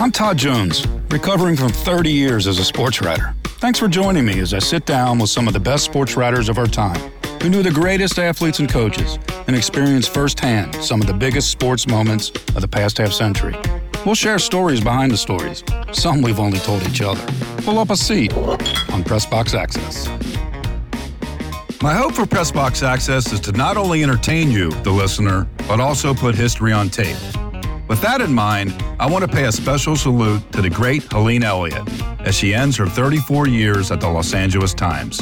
I'm Todd Jones, recovering from 30 years as a sports writer. Thanks for joining me as I sit down with some of the best sports writers of our time who knew the greatest athletes and coaches and experienced firsthand some of the biggest sports moments of the past half century. We'll share stories behind the stories, some we've only told each other. Pull up a seat on Pressbox Access. My hope for Pressbox Access is to not only entertain you, the listener, but also put history on tape. With that in mind, I want to pay a special salute to the great Helene Elliott as she ends her 34 years at the Los Angeles Times.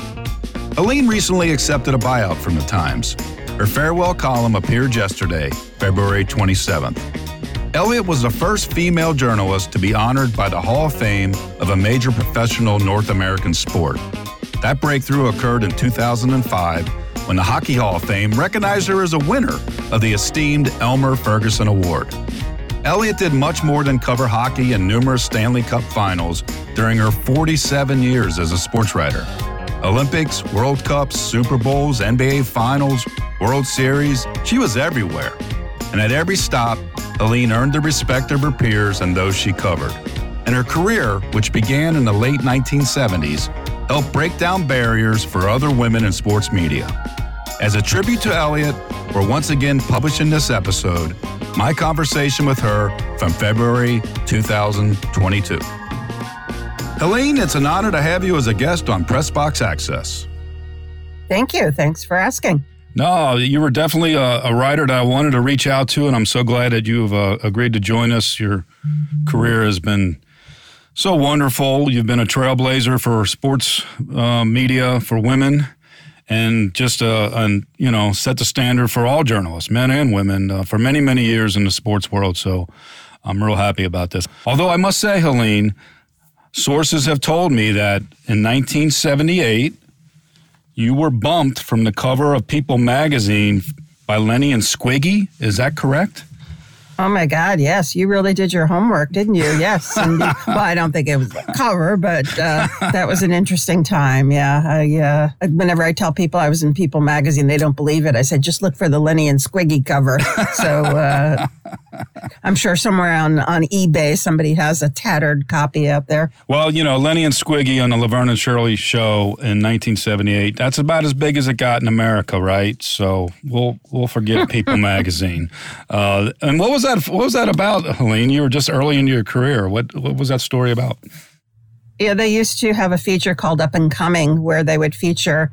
Helene recently accepted a buyout from the Times. Her farewell column appeared yesterday, February 27th. Elliott was the first female journalist to be honored by the Hall of Fame of a major professional North American sport. That breakthrough occurred in 2005 when the Hockey Hall of Fame recognized her as a winner of the esteemed Elmer Ferguson Award. Elliott did much more than cover hockey and numerous Stanley Cup finals during her 47 years as a sports writer. Olympics, World Cups, Super Bowls, NBA Finals, World Series, she was everywhere. And at every stop, Helene earned the respect of her peers and those she covered. And her career, which began in the late 1970s, helped break down barriers for other women in sports media. As a tribute to Elliott, we're once again publishing this episode, my conversation with her from February 2022. Helene, it's an honor to have you as a guest on Pressbox Access. Thank you. Thanks for asking. No, you were definitely a, a, writer that I wanted to reach out to, and I'm so glad that you've uh, agreed to join us. Your career has been so wonderful. You've been a trailblazer for sports uh, media for women, and just uh, and you know set the standard for all journalists, men and women, uh, for many many years in the sports world. So I'm real happy about this. Although I must say, Helene, sources have told me that in 1978 you were bumped from the cover of People magazine by Lenny and Squiggy. Is that correct? Oh my God! Yes, you really did your homework, didn't you? Yes. And, well, I don't think it was a cover, but uh, that was an interesting time. Yeah. I, uh, whenever I tell people I was in People magazine, they don't believe it. I said just look for the Lenny and Squiggy cover. So uh, I'm sure somewhere on on eBay somebody has a tattered copy out there. Well, you know, Lenny and Squiggy on the Laverne and Shirley show in 1978. That's about as big as it got in America, right? So we'll we'll forget People magazine. Uh, and what was that? What was that about, Helene? You were just early in your career. What what was that story about? Yeah, they used to have a feature called Up and Coming, where they would feature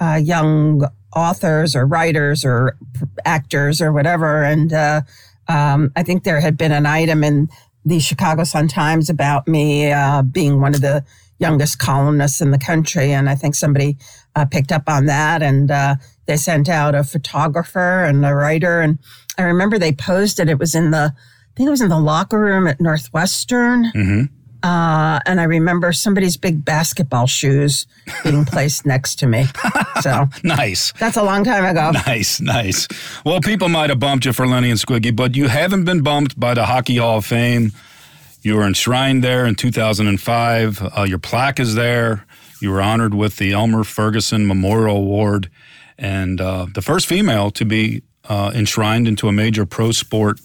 uh, young authors or writers or actors or whatever, and uh, um, I think there had been an item in the Chicago Sun Times about me uh, being one of the youngest columnists in the country, and I think somebody uh, picked up on that, and uh, they sent out a photographer and a writer, and I remember they posted it was in the, I think it was in the locker room at Northwestern. Mm-hmm. Uh, and I remember somebody's big basketball shoes being placed next to me. So nice. That's a long time ago. Nice, nice. Well, people might have bumped you for Lenny and Squiggy, but you haven't been bumped by the Hockey Hall of Fame. You were enshrined there in 2005. Uh, your plaque is there. You were honored with the Elmer Ferguson Memorial Award, and uh, the first female to be uh, enshrined into a major pro sport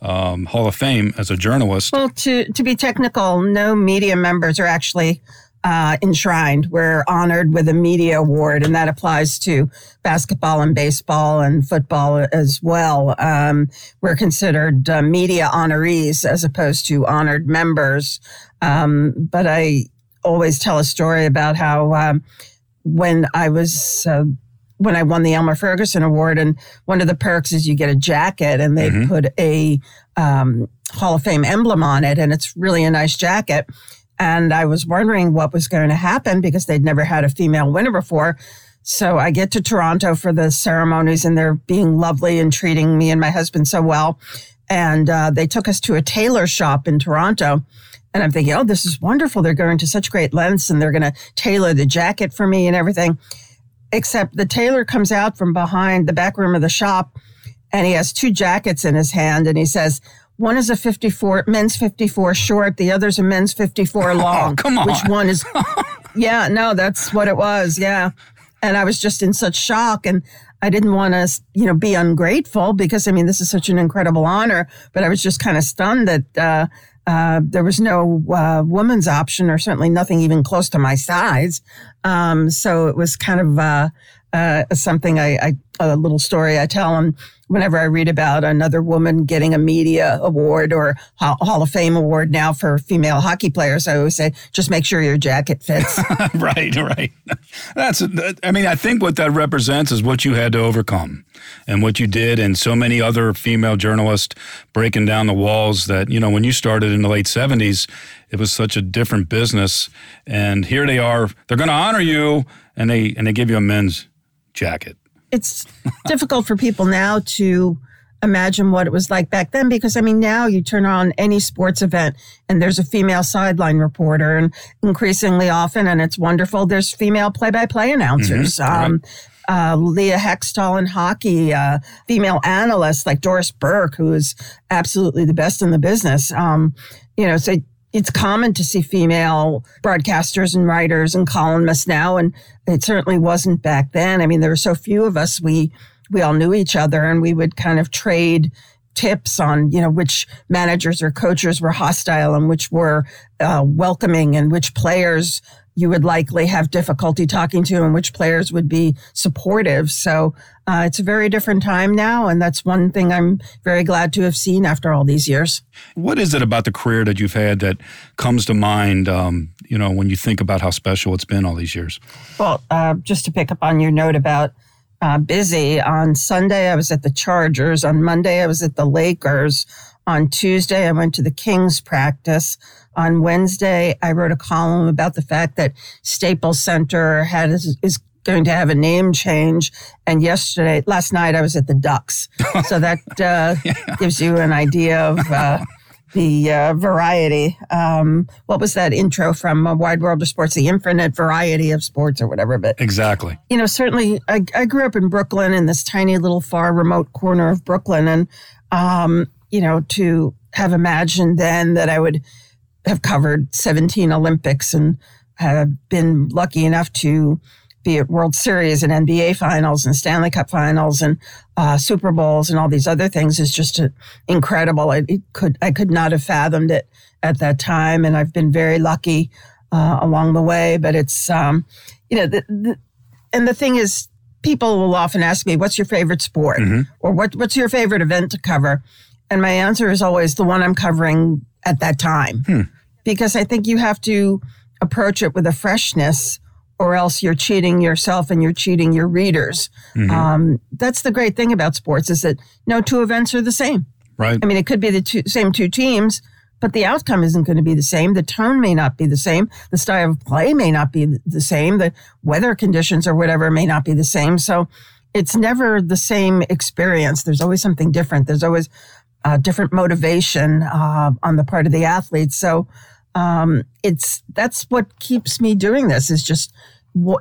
um, Hall of Fame as a journalist. Well, to, to be technical, no media members are actually uh, enshrined. We're honored with a media award, and that applies to basketball and baseball and football as well. Um, we're considered uh, media honorees as opposed to honored members. Um, but I always tell a story about how um, when I was uh, when I won the Elmer Ferguson Award, and one of the perks is you get a jacket, and they mm-hmm. put a um, Hall of Fame emblem on it, and it's really a nice jacket. And I was wondering what was going to happen because they'd never had a female winner before. So I get to Toronto for the ceremonies and they're being lovely and treating me and my husband so well. And uh, they took us to a tailor shop in Toronto. And I'm thinking, oh, this is wonderful. They're going to such great lengths and they're going to tailor the jacket for me and everything. Except the tailor comes out from behind the back room of the shop and he has two jackets in his hand and he says, one is a 54, men's 54 short, the other's a men's 54 long. Oh, come on. Which one is, yeah, no, that's what it was. Yeah. And I was just in such shock and I didn't want to, you know, be ungrateful because I mean, this is such an incredible honor, but I was just kind of stunned that, uh, uh, there was no uh, woman's option, or certainly nothing even close to my size. Um, so it was kind of uh, something I, I, a little story I tell. them whenever I read about another woman getting a media award or Hall of Fame award now for female hockey players, I always say, just make sure your jacket fits. right, right. That's, I mean, I think what that represents is what you had to overcome and what you did, and so many other female journalists breaking down the walls that, you know, when you started in the late 70s, it was such a different business. And here they are, they're going to honor you, and they, and they give you a men's jacket it's difficult for people now to imagine what it was like back then because I mean now you turn on any sports event and there's a female sideline reporter and increasingly often and it's wonderful there's female play-by-play announcers mm-hmm. um, uh, Leah Hextall in hockey, uh, female analysts like Doris Burke, who is absolutely the best in the business. Um, you know, so it's common to see female broadcasters and writers and columnists now, and it certainly wasn't back then. I mean, there were so few of us. We we all knew each other, and we would kind of trade tips on you know which managers or coaches were hostile and which were uh, welcoming and which players you would likely have difficulty talking to and which players would be supportive. So uh, it's a very different time now. And that's one thing I'm very glad to have seen after all these years. What is it about the career that you've had that comes to mind, um, you know, when you think about how special it's been all these years? Well, uh, just to pick up on your note about uh, busy, on Sunday I was at the Chargers. On Monday I was at the Lakers. On Tuesday, I went to the Kings practice. On Wednesday, I wrote a column about the fact that Staples Center had is going to have a name change. And yesterday, last night, I was at the Ducks. So that uh, yeah. gives you an idea of uh, the uh, variety. Um, what was that intro from A Wide World of Sports? The infinite variety of sports or whatever. But exactly. You know, certainly, I, I grew up in Brooklyn in this tiny little far remote corner of Brooklyn, and um, you know, to have imagined then that I would have covered 17 Olympics and have been lucky enough to be at World Series and NBA finals and Stanley Cup finals and uh, Super Bowls and all these other things is just incredible. I could I could not have fathomed it at that time, and I've been very lucky uh, along the way. But it's um, you know, the, the, and the thing is, people will often ask me, "What's your favorite sport?" Mm-hmm. or "What what's your favorite event to cover?" And my answer is always the one I'm covering at that time. Hmm. Because I think you have to approach it with a freshness or else you're cheating yourself and you're cheating your readers. Mm-hmm. Um, that's the great thing about sports is that no two events are the same. Right. I mean, it could be the two, same two teams, but the outcome isn't going to be the same. The tone may not be the same. The style of play may not be the same. The weather conditions or whatever may not be the same. So it's never the same experience. There's always something different. There's always uh, different motivation uh, on the part of the athletes. So um, it's that's what keeps me doing this. Is just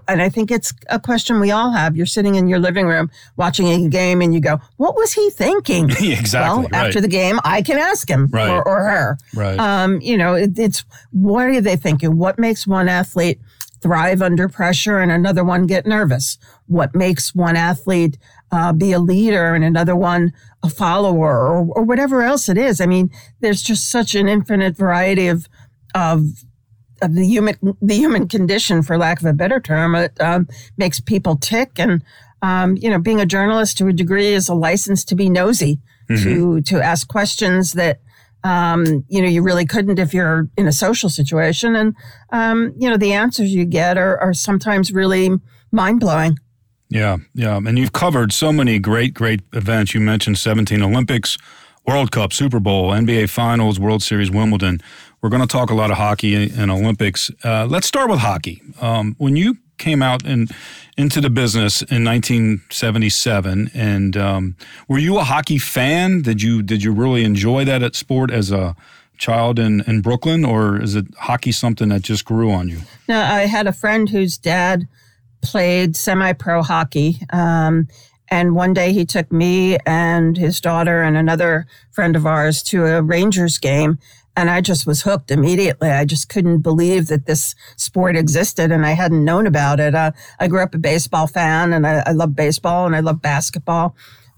and I think it's a question we all have. You're sitting in your living room watching a game and you go, what was he thinking? exactly. Well, after the game, I can ask him right. or, or, her. Right. Um, you know, it, it's what are they thinking? What makes one athlete thrive under pressure and another one get nervous? What makes one athlete uh, be a leader and another one a follower or, or whatever else it is? I mean, there's just such an infinite variety of of of the human the human condition, for lack of a better term, it um, makes people tick. And um, you know, being a journalist to a degree is a license to be nosy, mm-hmm. to to ask questions that um, you know you really couldn't if you're in a social situation. And um, you know, the answers you get are, are sometimes really mind blowing. Yeah, yeah, and you've covered so many great, great events. You mentioned 17 Olympics, World Cup, Super Bowl, NBA Finals, World Series, Wimbledon. We're going to talk a lot of hockey and Olympics. Uh, let's start with hockey. Um, when you came out and into the business in 1977. And um, were you a hockey fan? Did you did you really enjoy that at sport as a child in, in Brooklyn, or is it hockey something that just grew on you? No, I had a friend whose dad played semi pro hockey. Um, and one day he took me and his daughter and another friend of ours to a Rangers game. And I just was hooked immediately. I just couldn't believe that this sport existed and I hadn't known about it. Uh, I grew up a baseball fan and I, I love baseball and I love basketball.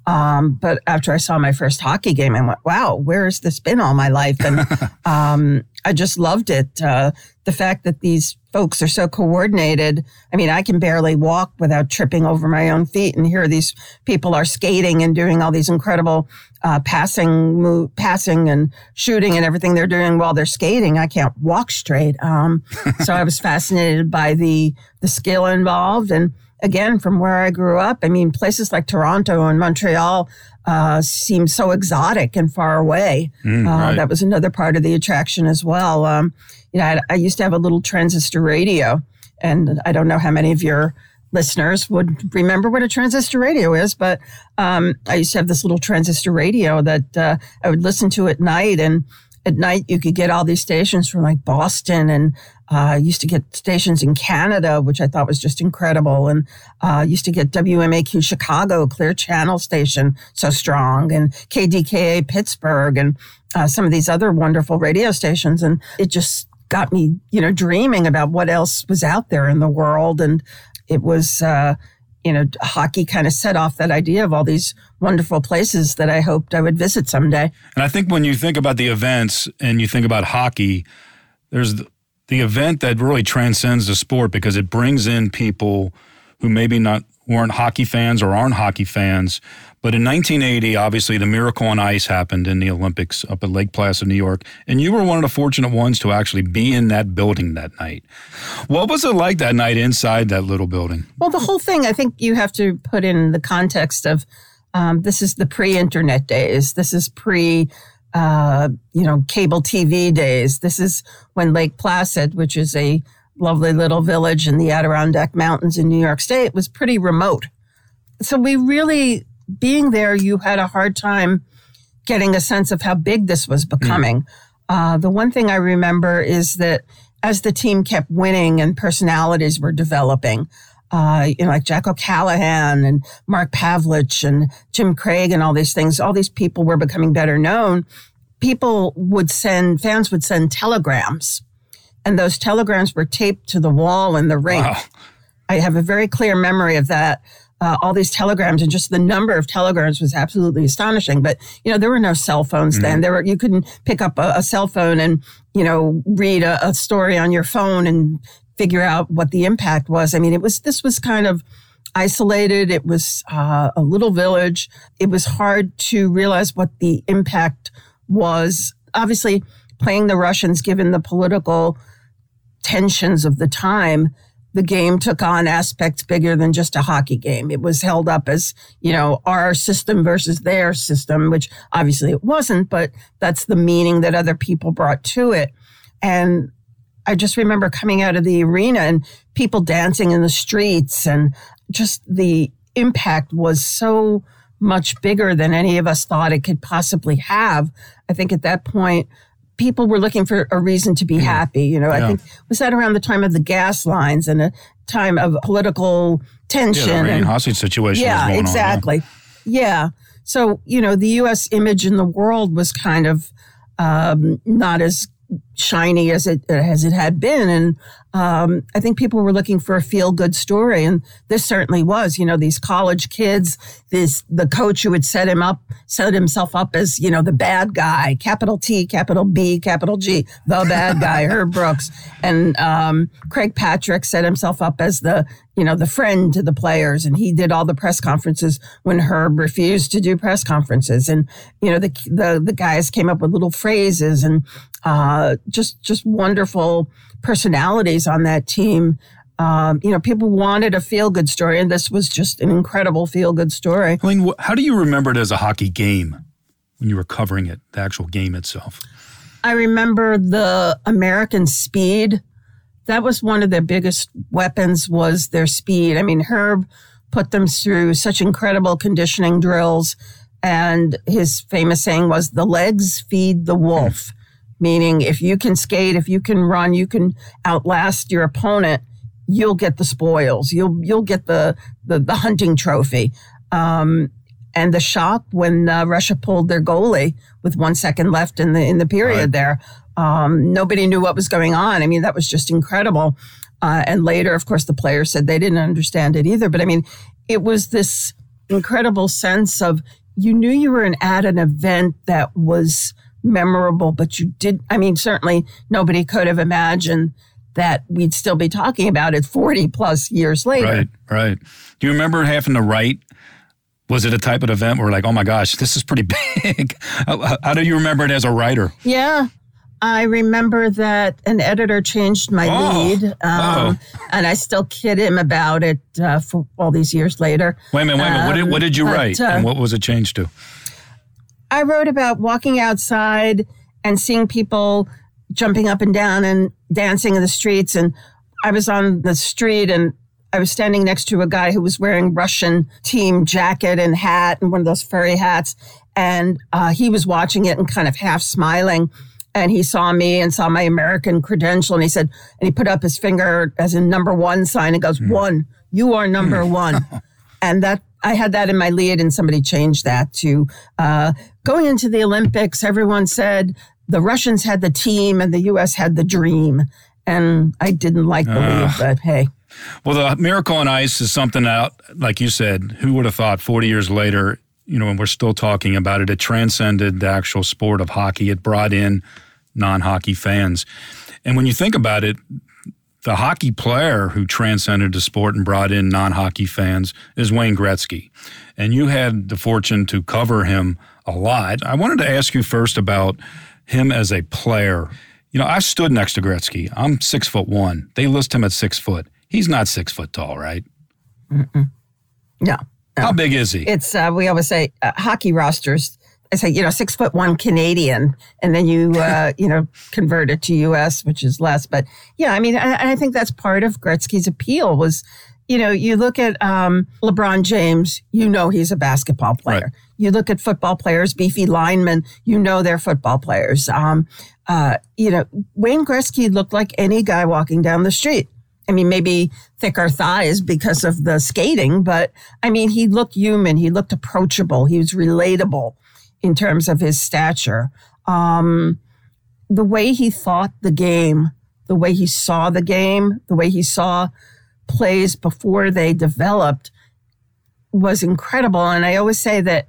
Um, but after I saw my first hockey game, I went, wow, where has this been all my life? And um, I just loved it. Uh, the fact that these folks are so coordinated. I mean, I can barely walk without tripping over my own feet. And here these people are skating and doing all these incredible uh, passing, move, passing and shooting and everything they're doing while they're skating. I can't walk straight. Um, so I was fascinated by the the skill involved and again, from where I grew up, I mean, places like Toronto and Montreal uh, seem so exotic and far away. Mm, uh, right. That was another part of the attraction as well. Um, you know, I, I, used to have a little transistor radio, and I don't know how many of your listeners would remember what a transistor radio is, but um, I used to have this little transistor radio that uh, I would listen to at night and at night you could get all these stations from like Boston and uh, used to get stations in Canada, which I thought was just incredible. And uh, used to get WMAQ Chicago, Clear Channel station, so strong, and KDKA Pittsburgh, and uh, some of these other wonderful radio stations. And it just got me, you know, dreaming about what else was out there in the world. And it was, uh, you know, hockey kind of set off that idea of all these wonderful places that I hoped I would visit someday. And I think when you think about the events and you think about hockey, there's the, event that really transcends the sport because it brings in people who maybe not weren't hockey fans or aren't hockey fans. But in 1980, obviously, the miracle on ice happened in the Olympics up at Lake Placid, New York. And you were one of the fortunate ones to actually be in that building that night. What was it like that night inside that little building? Well, the whole thing, I think you have to put in the context of um, this is the pre internet days. This is pre uh, you know, cable TV days. This is when Lake Placid, which is a lovely little village in the Adirondack Mountains in New York State, was pretty remote. So we really, being there, you had a hard time getting a sense of how big this was becoming. Mm. Uh, the one thing I remember is that as the team kept winning and personalities were developing, uh, you know, like Jack O'Callahan and Mark Pavelich and Jim Craig and all these things, all these people were becoming better known. People would send, fans would send telegrams and those telegrams were taped to the wall in the rink. Wow. I have a very clear memory of that. Uh, all these telegrams and just the number of telegrams was absolutely astonishing. But you know, there were no cell phones mm-hmm. then. There were you couldn't pick up a, a cell phone and you know read a, a, story on your phone and figure out what the impact was. I mean, it was this was kind of isolated. It was uh, a little village. It was hard to realize what the impact was. Obviously, playing the Russians, given the political tensions of the time, the game took on aspects bigger than just a hockey game. It was held up as, you know, our system versus their system, which obviously it wasn't, but that's the meaning that other people brought to it. And I just remember coming out of the arena and people dancing in the streets and just the impact was so much bigger than any of us thought it could possibly have. I think at that point, people were looking for a reason to be happy. You know, yeah. I think was that around the time of the gas lines and a time of political tension yeah, the and hostage situation. Yeah, exactly. On, yeah. So you know, the U.S. image in the world was kind of um, not as shiny as it as it had been, and um, I think people were looking for a feel good story, and this certainly was. You know, these college kids, this the coach who had set him up, set himself up as you know the bad guy, capital T, capital B, capital G, the bad guy, Herb Brooks, and um, Craig Patrick set himself up as the you know the friend to the players, and he did all the press conferences when Herb refused to do press conferences, and you know the the the guys came up with little phrases. And uh, just just wonderful personalities on that team. Um, you know, people wanted a feel good story, and this was just an incredible feel good story. I mean, how do you remember it as a hockey game when you were covering it, the actual game itself? I remember the American speed that was one of their biggest weapons was their speed. I mean, Herb put them through such incredible conditioning drills. And his famous saying was, the legs feed the wolf, meaning if you can skate, if you can run, you can outlast your opponent, you'll get the spoils. You'll, you'll get the, the, the hunting trophy. Um, and the shock when uh, Russia pulled their goalie with one second left in the, in the period right. there. Um, nobody knew what was going on. I mean, that was just incredible. Uh, and later, of course, the players said they didn't understand it either. But I mean, it was this incredible sense of you knew you were at an event that was memorable, but you did. I mean, certainly nobody could have imagined that we'd still be talking about it 40 plus years later. Right, right. Do you remember having to write? Was it a type of event where, like, oh my gosh, this is pretty big? how, how do you remember it as a writer? Yeah. I remember that an editor changed my oh, lead, um, and I still kid him about it uh, for all these years later. Wait a minute, wait a minute. Um, what, did, what did you um, but, write, uh, and what was it changed to? I wrote about walking outside and seeing people jumping up and down and dancing in the streets. And I was on the street and I was standing next to a guy who was wearing Russian team jacket and hat and one of those furry hats. And uh, he was watching it and kind of half smiling and he saw me and saw my American credential and he said, and he put up his finger as a number one sign and goes, mm. one, you are number mm. one. and that, I had that in my lead and somebody changed that to, uh, going into the Olympics, everyone said the Russians had the team and the U.S. had the dream. And I didn't like the uh. lead, but hey. Well, the Miracle on Ice is something out, like you said, who would have thought 40 years later you know, and we're still talking about it, it transcended the actual sport of hockey. It brought in non hockey fans. And when you think about it, the hockey player who transcended the sport and brought in non hockey fans is Wayne Gretzky. And you had the fortune to cover him a lot. I wanted to ask you first about him as a player. You know, I stood next to Gretzky. I'm six foot one. They list him at six foot. He's not six foot tall, right? Mm-mm. No. How big is he? It's uh, we always say uh, hockey rosters. I say you know six foot one Canadian, and then you uh, you know convert it to U.S., which is less. But yeah, I mean, I, I think that's part of Gretzky's appeal was. You know, you look at um, LeBron James, you know he's a basketball player. Right. You look at football players, beefy linemen, you know they're football players. Um, uh, you know, Wayne Gretzky looked like any guy walking down the street. I mean, maybe thicker thighs because of the skating, but I mean, he looked human. He looked approachable. He was relatable in terms of his stature. Um, the way he thought the game, the way he saw the game, the way he saw plays before they developed was incredible. And I always say that,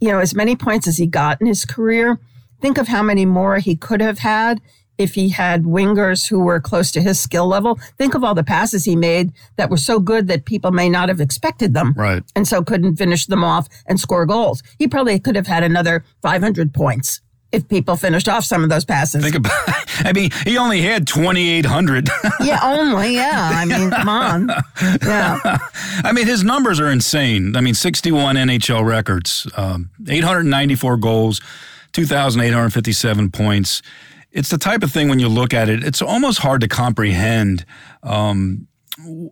you know, as many points as he got in his career, think of how many more he could have had if he had wingers who were close to his skill level. Think of all the passes he made that were so good that people may not have expected them. Right. And so couldn't finish them off and score goals. He probably could have had another 500 points if people finished off some of those passes. Think about I mean, he only had 2,800. yeah, only, yeah. I mean, come on. Yeah. I mean, his numbers are insane. I mean, 61 NHL records, um, 894 goals, 2,857 points it's the type of thing when you look at it, it's almost hard to comprehend. Um,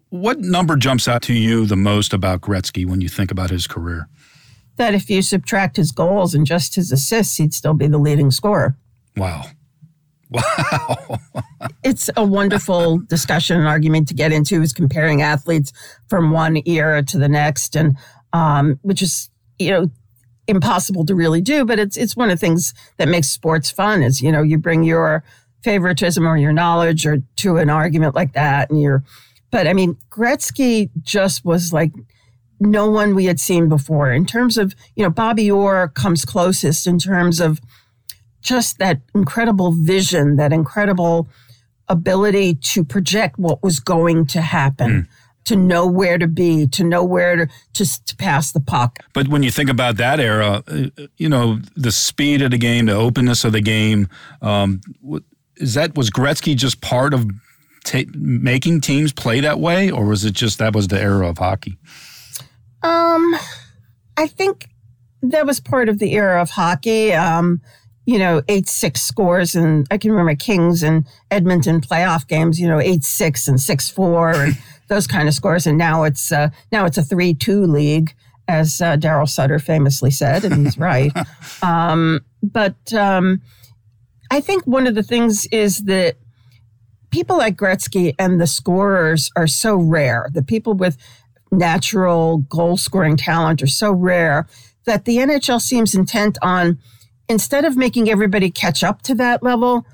what number jumps out to you the most about Gretzky when you think about his career? That if you subtract his goals and just his assists, he'd still be the leading scorer. Wow. Wow. it's a wonderful discussion and argument to get into is comparing athletes from one era to the next and um, which is you know impossible to really do, but it's it's one of the things that makes sports fun is, you know, you bring your favoritism or your knowledge or to an argument like that and you're but I mean, Gretzky just was like no one we had seen before in terms of, you know, Bobby Orr comes closest in terms of just that incredible vision, that incredible ability to project what was going to happen. Mm to know where to be, to know where to just to pass the puck. But when you think about that era, uh, you know the speed of the game, the openness of the game, um, is that was Gretzky just part of t- making teams play that way, or was it just that was the era of hockey? Um, I think that was part of the era of hockey. Um, you know, 8 6 scores. And I can remember Kings and Edmonton playoff games, you know, 8 6 and 6 4 and those kind of scores. And now it's, uh, now it's a 3 2 league, as uh, Daryl Sutter famously said, and he's right. Um, but um, I think one of the things is that people like Gretzky and the scorers are so rare. The people with natural goal scoring talent are so rare that the NHL seems intent on instead of making everybody catch up to that level,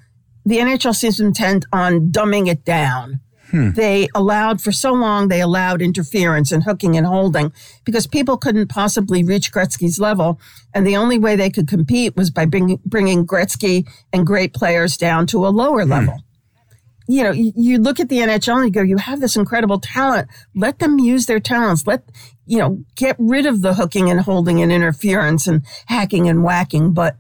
the NHL seems intent on dumbing it down. Hmm. They allowed for so long, they allowed interference and hooking and holding because people couldn't possibly reach Gretzky's level. And the only way they could compete was by bring, bringing Gretzky and great players down to a lower hmm. level. You know, you, you look at the NHL and you go, you have this incredible talent. Let them use their talents. Let, you know, get rid of the hooking and holding and interference and hacking and whacking. But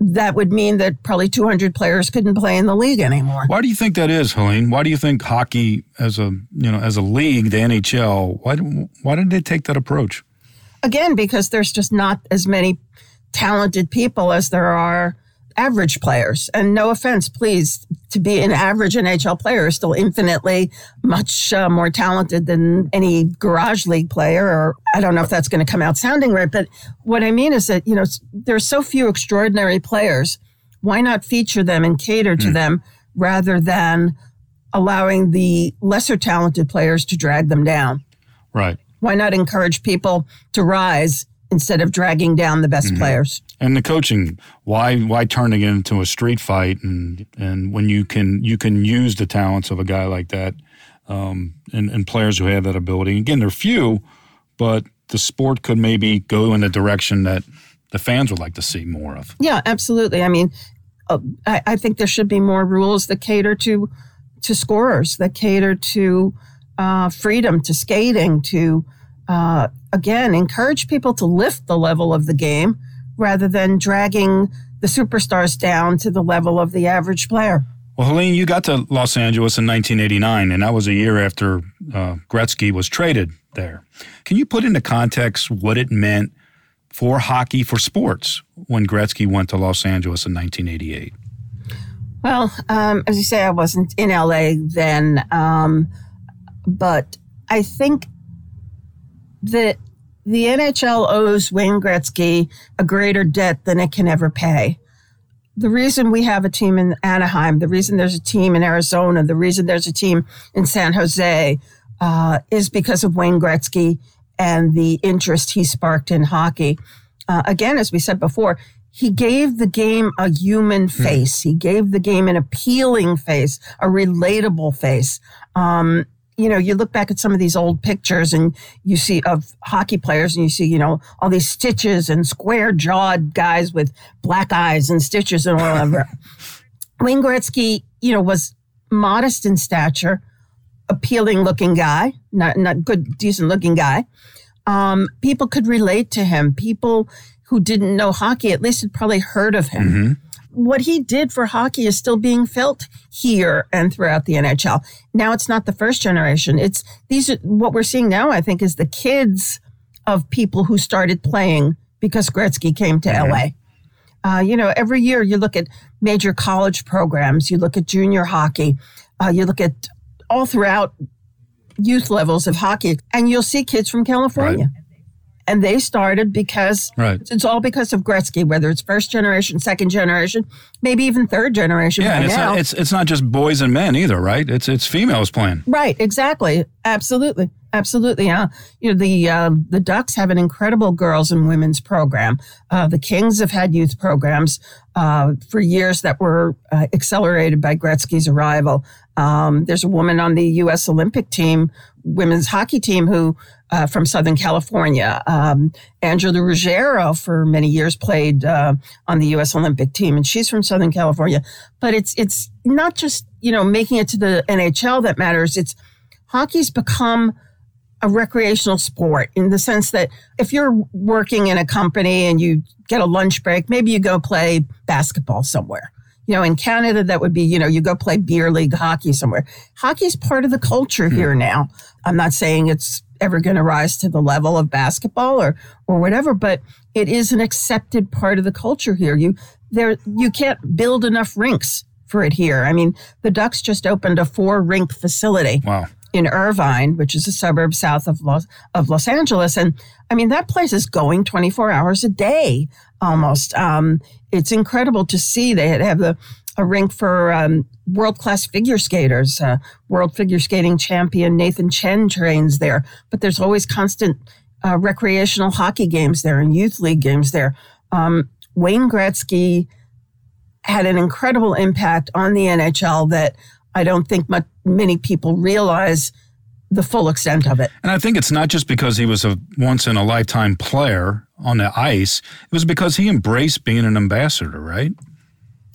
that would mean that probably 200 players couldn't play in the league anymore. Why do you think that is, Helene? Why do you think hockey as a you know as a league, the NHL, why why did they take that approach? Again, because there's just not as many talented people as there are average players. And no offense, please, to be an average NHL player is still infinitely much uh, more talented than any garage league player. Or I don't know if that's going to come out sounding right, but what I mean is that, you know, there's so few extraordinary players. Why not feature them and cater to mm. them rather than allowing the lesser talented players to drag them down? Right. Why not encourage people to rise instead of dragging down the best mm-hmm. players. And the coaching, why why turning it into a street fight and and when you can you can use the talents of a guy like that um, and, and players who have that ability. Again, they're few, but the sport could maybe go in a direction that the fans would like to see more of. Yeah, absolutely. I mean, uh, I, I, think there should be more rules that cater to to scorers, that cater to uh, freedom, to skating, to uh, again, encourage people to lift the level of the game rather than dragging the superstars down to the level of the average player. Well, Helene, you got to Los Angeles in 1989, and that was a year after uh, Gretzky was traded there. Can you put into context what it meant for hockey, for sports, when Gretzky went to Los Angeles in 1988? Well, um, as you say, I wasn't in LA then, um, but I think that the NHL owes Wayne Gretzky a greater debt than it can ever pay. The reason we have a team in Anaheim, the reason there's a team in Arizona, the reason there's a team in San Jose uh, is because of Wayne Gretzky and the interest he sparked in hockey. Uh, again, as we said before, he gave the game a human hmm. face. He gave the game an appealing face, a relatable face. Um, you know, you look back at some of these old pictures and you see of hockey players and you see, you know, all these stitches and square jawed guys with black eyes and stitches and whatever. Wayne Gretzky, you know, was modest in stature, appealing looking guy, not, not good, decent looking guy. Um, people could relate to him. People who didn't know hockey at least had probably heard of him. Mm-hmm what he did for hockey is still being felt here and throughout the NHL. Now it's not the first generation. It's these are what we're seeing now, I think, is the kids of people who started playing because Gretzky came to mm-hmm. LA. Uh, you know, every year you look at major college programs, you look at junior hockey, uh, you look at all throughout youth levels of hockey, and you'll see kids from California. Right and they started because right. it's all because of Gretzky, whether it's first generation, second generation, maybe even third generation. Yeah, it's not, it's, it's not just boys and men either, right? It's it's females playing. Right, exactly, absolutely, absolutely. Yeah, you know the uh, the Ducks have an incredible girls and women's program. Uh, the Kings have had youth programs uh, for years that were uh, accelerated by Gretzky's arrival. Um, there's a woman on the U.S. Olympic team, women's hockey team, who uh, from Southern California. Um, Angela Ruggiero for many years played uh, on the U.S. Olympic team, and she's from Southern California. But it's it's not just you know making it to the NHL that matters. It's hockey's become a recreational sport in the sense that if you're working in a company and you get a lunch break, maybe you go play basketball somewhere. You know, in Canada, that would be, you know, you go play beer league hockey somewhere. Hockey's part of the culture hmm. here now. I'm not saying it's ever going to rise to the level of basketball or or whatever but it is an accepted part of the culture here. You there you can't build enough rinks for it here. I mean, the Ducks just opened a four rink facility. Wow. In Irvine, which is a suburb south of Los, of Los Angeles. And I mean, that place is going 24 hours a day almost. Um, it's incredible to see. They have the, a rink for um, world class figure skaters. Uh, world figure skating champion Nathan Chen trains there, but there's always constant uh, recreational hockey games there and youth league games there. Um, Wayne Gretzky had an incredible impact on the NHL that I don't think much, many people realize the full extent of it. And I think it's not just because he was a once in a lifetime player on the ice, it was because he embraced being an ambassador, right?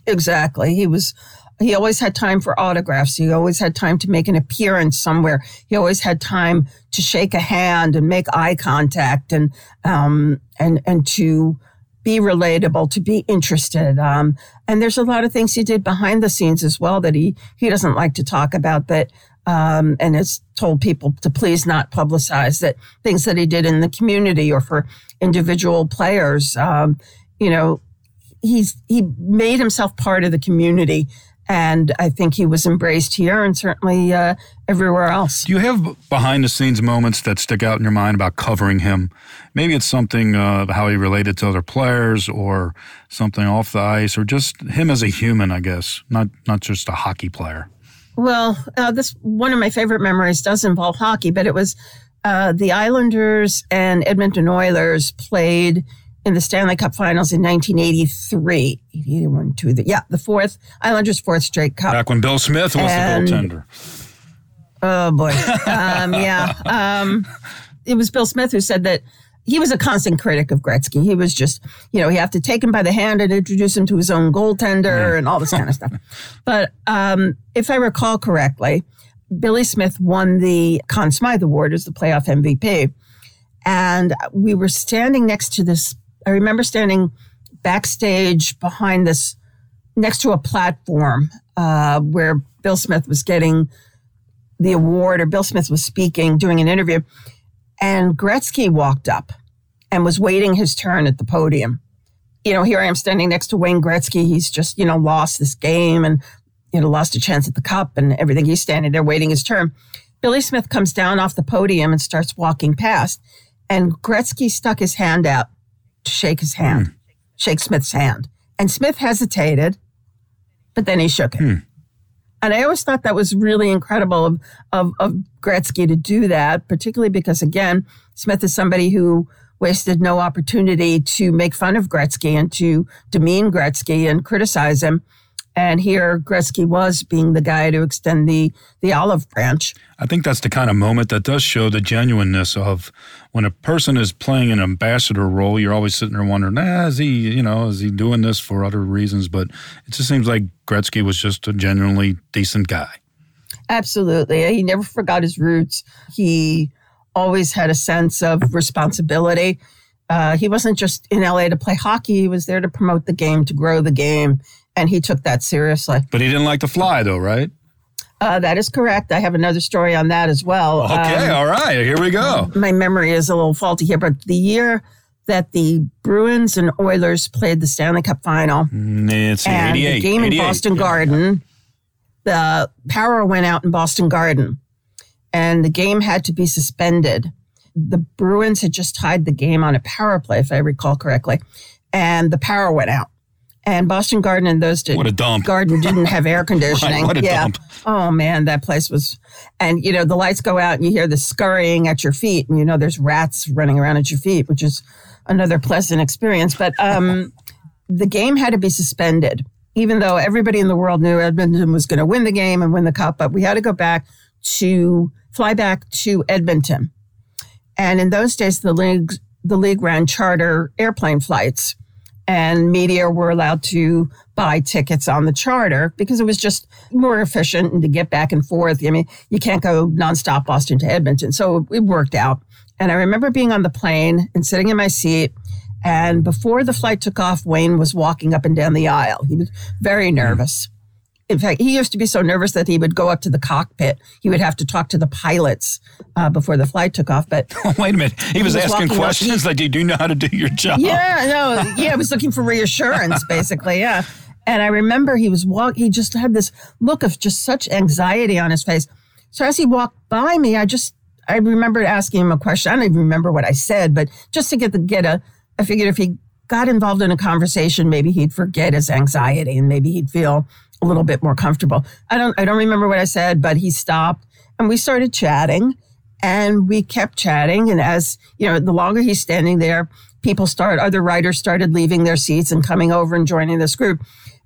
Exactly. He was he always had time for autographs. He always had time to make an appearance somewhere. He always had time to shake a hand and make eye contact and um and and to be relatable, to be interested. Um, and there's a lot of things he did behind the scenes as well that he he doesn't like to talk about that. Um, and has told people to please not publicize that things that he did in the community or for individual players. Um, you know, he's he made himself part of the community and I think he was embraced here and certainly uh, everywhere else. Do you have behind the scenes moments that stick out in your mind about covering him? Maybe it's something uh, how he related to other players, or something off the ice, or just him as a human, I guess, not not just a hockey player. Well, uh, this one of my favorite memories does involve hockey, but it was uh, the Islanders and Edmonton Oilers played in the Stanley Cup Finals in 1983. 81, two, the, yeah, the fourth, Islanders' fourth straight cup. Back when Bill Smith was and, the goaltender. Oh, boy. um, yeah. Um, it was Bill Smith who said that he was a constant critic of Gretzky. He was just, you know, he have to take him by the hand and introduce him to his own goaltender and all this kind of stuff. But um, if I recall correctly, Billy Smith won the Conn Smythe Award as the playoff MVP. And we were standing next to this I remember standing backstage behind this, next to a platform uh, where Bill Smith was getting the award, or Bill Smith was speaking, doing an interview, and Gretzky walked up and was waiting his turn at the podium. You know, here I am standing next to Wayne Gretzky. He's just, you know, lost this game and, you know, lost a chance at the cup and everything. He's standing there waiting his turn. Billy Smith comes down off the podium and starts walking past, and Gretzky stuck his hand out to shake his hand, mm. shake Smith's hand. And Smith hesitated, but then he shook it. Mm. And I always thought that was really incredible of, of, of Gretzky to do that, particularly because, again, Smith is somebody who wasted no opportunity to make fun of Gretzky and to demean Gretzky and criticize him. And here Gretzky was being the guy to extend the, the olive branch. I think that's the kind of moment that does show the genuineness of when a person is playing an ambassador role, you're always sitting there wondering, nah, is he, you know, is he doing this for other reasons? But it just seems like Gretzky was just a genuinely decent guy. Absolutely. He never forgot his roots. He always had a sense of responsibility. Uh, he wasn't just in LA to play hockey, he was there to promote the game, to grow the game and he took that seriously. But he didn't like to fly, though, right? Uh, that is correct. I have another story on that as well. Okay, um, all right, here we go. My memory is a little faulty here, but the year that the Bruins and Oilers played the Stanley Cup final, mm, it's and the game in Boston yeah. Garden, the power went out in Boston Garden, and the game had to be suspended. The Bruins had just tied the game on a power play, if I recall correctly, and the power went out and Boston Garden in those days. What a dump. Garden didn't have air conditioning. right, what a yeah. dump. Oh man, that place was, and you know, the lights go out and you hear the scurrying at your feet and you know, there's rats running around at your feet, which is another pleasant experience. But, um, the game had to be suspended, even though everybody in the world knew Edmonton was going to win the game and win the cup, but we had to go back to fly back to Edmonton. And in those days, the league, the league ran charter airplane flights and media were allowed to buy tickets on the charter because it was just more efficient and to get back and forth. I mean, you can't go nonstop Boston to Edmonton. So it worked out. And I remember being on the plane and sitting in my seat. And before the flight took off, Wayne was walking up and down the aisle. He was very hmm. nervous. In fact, he used to be so nervous that he would go up to the cockpit. He would have to talk to the pilots uh, before the flight took off. But wait a minute, he was, was asking walking up- questions like, "Do you know how to do your job?" yeah, no, yeah, I was looking for reassurance, basically. Yeah. And I remember he was walk. He just had this look of just such anxiety on his face. So as he walked by me, I just I remembered asking him a question. I don't even remember what I said, but just to get the get a, I figured if he got involved in a conversation, maybe he'd forget his anxiety and maybe he'd feel a little bit more comfortable. I don't I don't remember what I said, but he stopped and we started chatting and we kept chatting. And as you know, the longer he's standing there, people start other writers started leaving their seats and coming over and joining this group.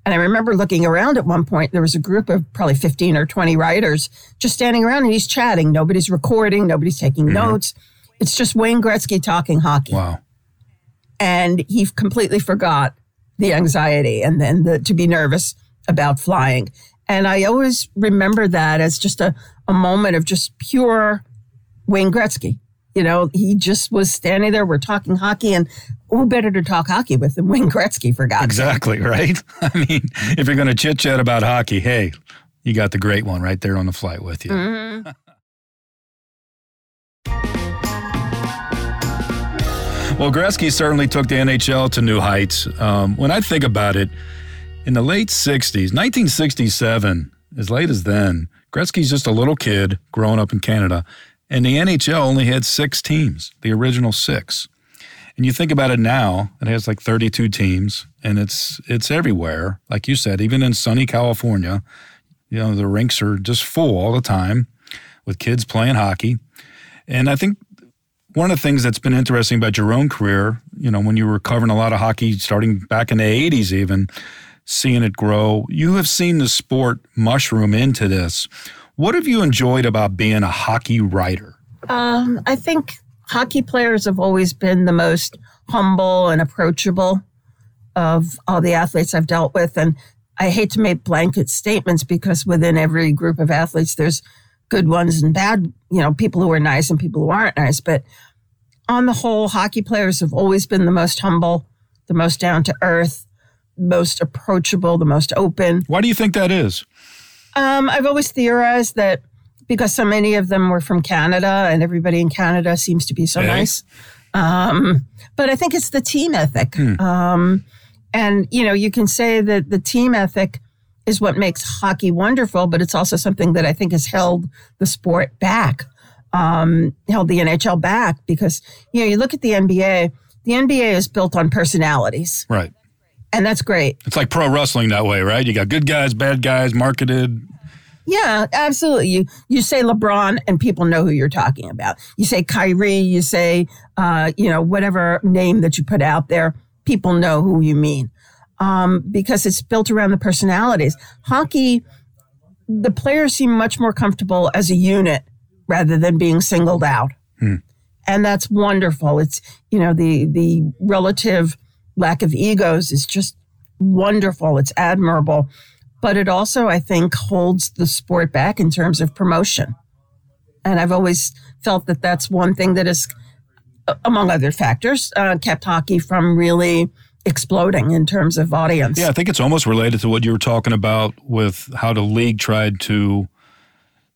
And I remember looking around at one point, there was a group of probably 15 or 20 writers just standing around and he's chatting. Nobody's recording, nobody's taking mm-hmm. notes. It's just Wayne Gretzky talking hockey. Wow. And he completely forgot the anxiety and then the, to be nervous about flying. And I always remember that as just a, a moment of just pure Wayne Gretzky. You know, he just was standing there. We're talking hockey, and who better to talk hockey with than Wayne Gretzky, for God's sake? Exactly, right? I mean, if you're going to chit chat about hockey, hey, you got the great one right there on the flight with you. Mhm. Well, Gretzky certainly took the NHL to new heights. Um, when I think about it, in the late 60s, 1967, as late as then, Gretzky's just a little kid growing up in Canada, and the NHL only had six teams, the original six. And you think about it now, it has like 32 teams, and it's it's everywhere. Like you said, even in sunny California, you know the rinks are just full all the time with kids playing hockey. And I think one of the things that's been interesting about your own career, you know, when you were covering a lot of hockey starting back in the 80s, even seeing it grow, you have seen the sport mushroom into this. What have you enjoyed about being a hockey writer? Um, I think hockey players have always been the most humble and approachable of all the athletes I've dealt with. And I hate to make blanket statements because within every group of athletes, there's good ones and bad, you know, people who are nice and people who aren't nice. But on the whole, hockey players have always been the most humble, the most down to earth, most approachable, the most open. Why do you think that is? Um, I've always theorized that because so many of them were from Canada and everybody in Canada seems to be so Okay. nice. Um, but I think it's the team ethic. Um, and, you know, you can say that the team ethic is what makes hockey wonderful, but it's also something that I think has held the sport back, um, held the NHL back because, you know, you look at the NBA, the NBA is built on personalities, Right. and that's great. It's like pro wrestling that way, right? You got good guys, bad guys, marketed. Yeah, absolutely. You you say LeBron and people know who you're talking about. You say Kyrie, you say uh, you know whatever name that you put out there, people know who you mean um, because it's built around the personalities. Hockey, the players seem much more comfortable as a unit rather than being singled out, and that's wonderful. It's you know the the relative lack of egos is just wonderful. It's admirable but it also, I think, holds the sport back in terms of promotion. And I've always felt that that's one thing that uh, among other factors, uh, kept hockey from really exploding in terms of audience. Yeah, I think it's almost related to what you were talking about with how the league tried to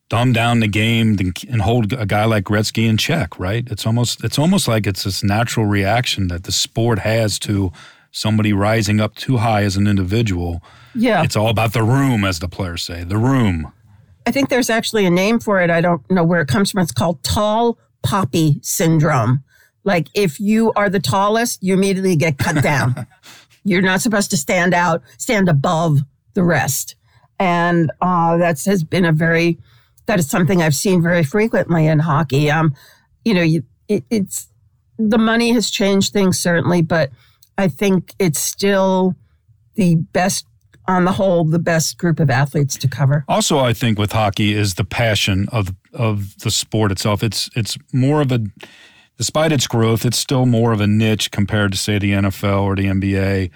dumb down the game and- hold a guy like Gretzky in check, right? It's almost it's almost like it's this natural reaction that the sport has to somebody rising up too high as an individual. Yeah. It's all about the room, as the players say, the room. I think there's actually a name for it. I don't know where it comes from. It's called tall poppy syndrome. Like if you are the tallest, you immediately get cut down. You're not supposed to stand out, stand above the rest. And uh, that has been a very, that is something I've seen very frequently in hockey. Um, you know, you, it, it's the money has changed things certainly, but I think it's still the best, on the whole, the best group of athletes to cover. Also, I think with hockey is the passion of of the sport itself. It's it's more of a despite its growth, it's still more of a niche compared to say the NFL or the NBA.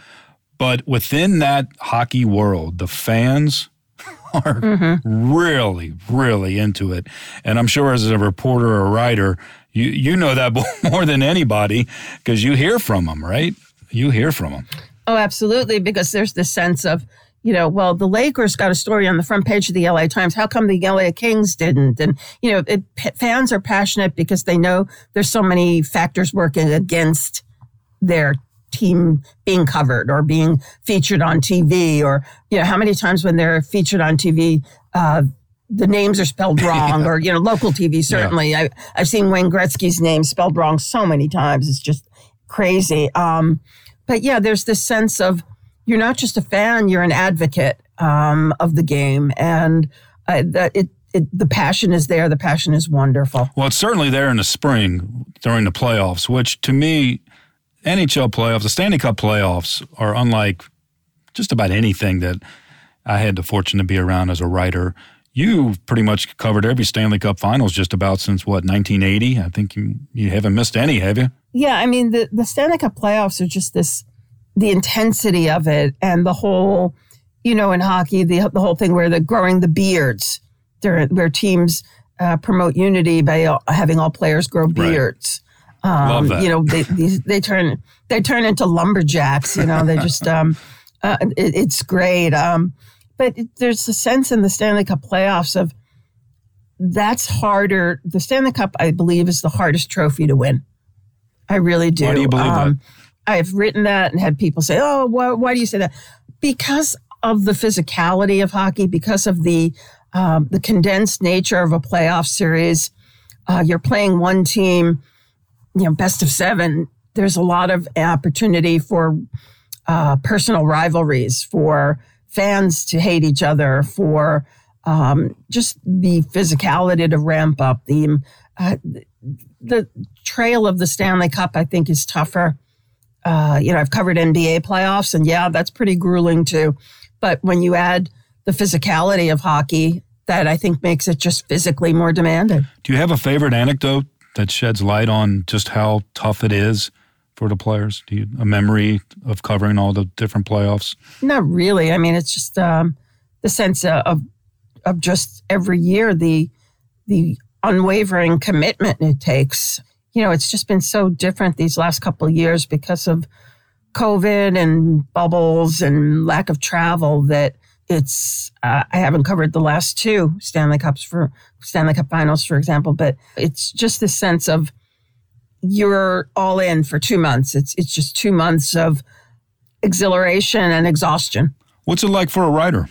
But within that hockey world, the fans are mm-hmm. really, really into it. And I'm sure as a reporter or writer, you you know that more than anybody because you hear from them, right? You hear from them. Oh, absolutely. Because there's this sense of, you know, well, the Lakers got a story on the front page of the LA Times. How come the LA Kings didn't? And, you know, it, fans are passionate because they know there's so many factors working against their team being covered or being featured on TV or, you know, how many times when they're featured on TV, uh, the names are spelled wrong or, you know, local TV, certainly. Yeah. I, I've seen Wayne Gretzky's name spelled wrong so many times. It's just crazy. Um, but yeah, there's this sense of, you're not just a fan, you're an advocate um, of the game. And uh, that it, it, the passion is there. The passion is wonderful. Well, it's certainly there in the spring during the playoffs, which to me, NHL playoffs, the Stanley Cup playoffs are unlike just about anything that I had the fortune to be around as a writer. You've pretty much covered every Stanley Cup finals just about since what, 1980? I think you, you haven't missed any, have you? Yeah, I mean, the, the Stanley Cup playoffs are just this the intensity of it and the whole, you know, in hockey, the, the whole thing where the growing the beards, where teams uh, promote unity by having all players grow beards. Right. Um, you know, they, they, they turn they turn into lumberjacks. You know, they just um, uh, it, it's great. Um, but it, there's a sense in the Stanley Cup playoffs of that's harder. The Stanley Cup, I believe, is the hardest trophy to win. I really do. Why do you believe um, that? I've written that and had people say, "Oh, why, why do you say that?" Because of the physicality of hockey, because of the um, the condensed nature of a playoff series. Uh, you're playing one team, you know, best of seven. There's a lot of opportunity for uh, personal rivalries, for fans to hate each other, for um, just the physicality to ramp up. The uh, the trail of the Stanley Cup, I think, is tougher uh, you know, I've covered NBA playoffs, and yeah, that's pretty grueling too. But when you add the physicality of hockey, that I think makes it just physically more demanding. Do you have a favorite anecdote that sheds light on just how tough it is for the players? Do you a memory of covering all the different playoffs? Not really. I mean, it's just um, the sense of of just every year the the unwavering commitment it takes you know, it's just been so different these last couple of years because of COVID and bubbles and lack of travel that it's uh, I haven't covered the last two Stanley Cups for Stanley Cup finals, for example, but it's just this sense of you're all in for two months. It's it's just two months of exhilaration and exhaustion. What's it like for a writer?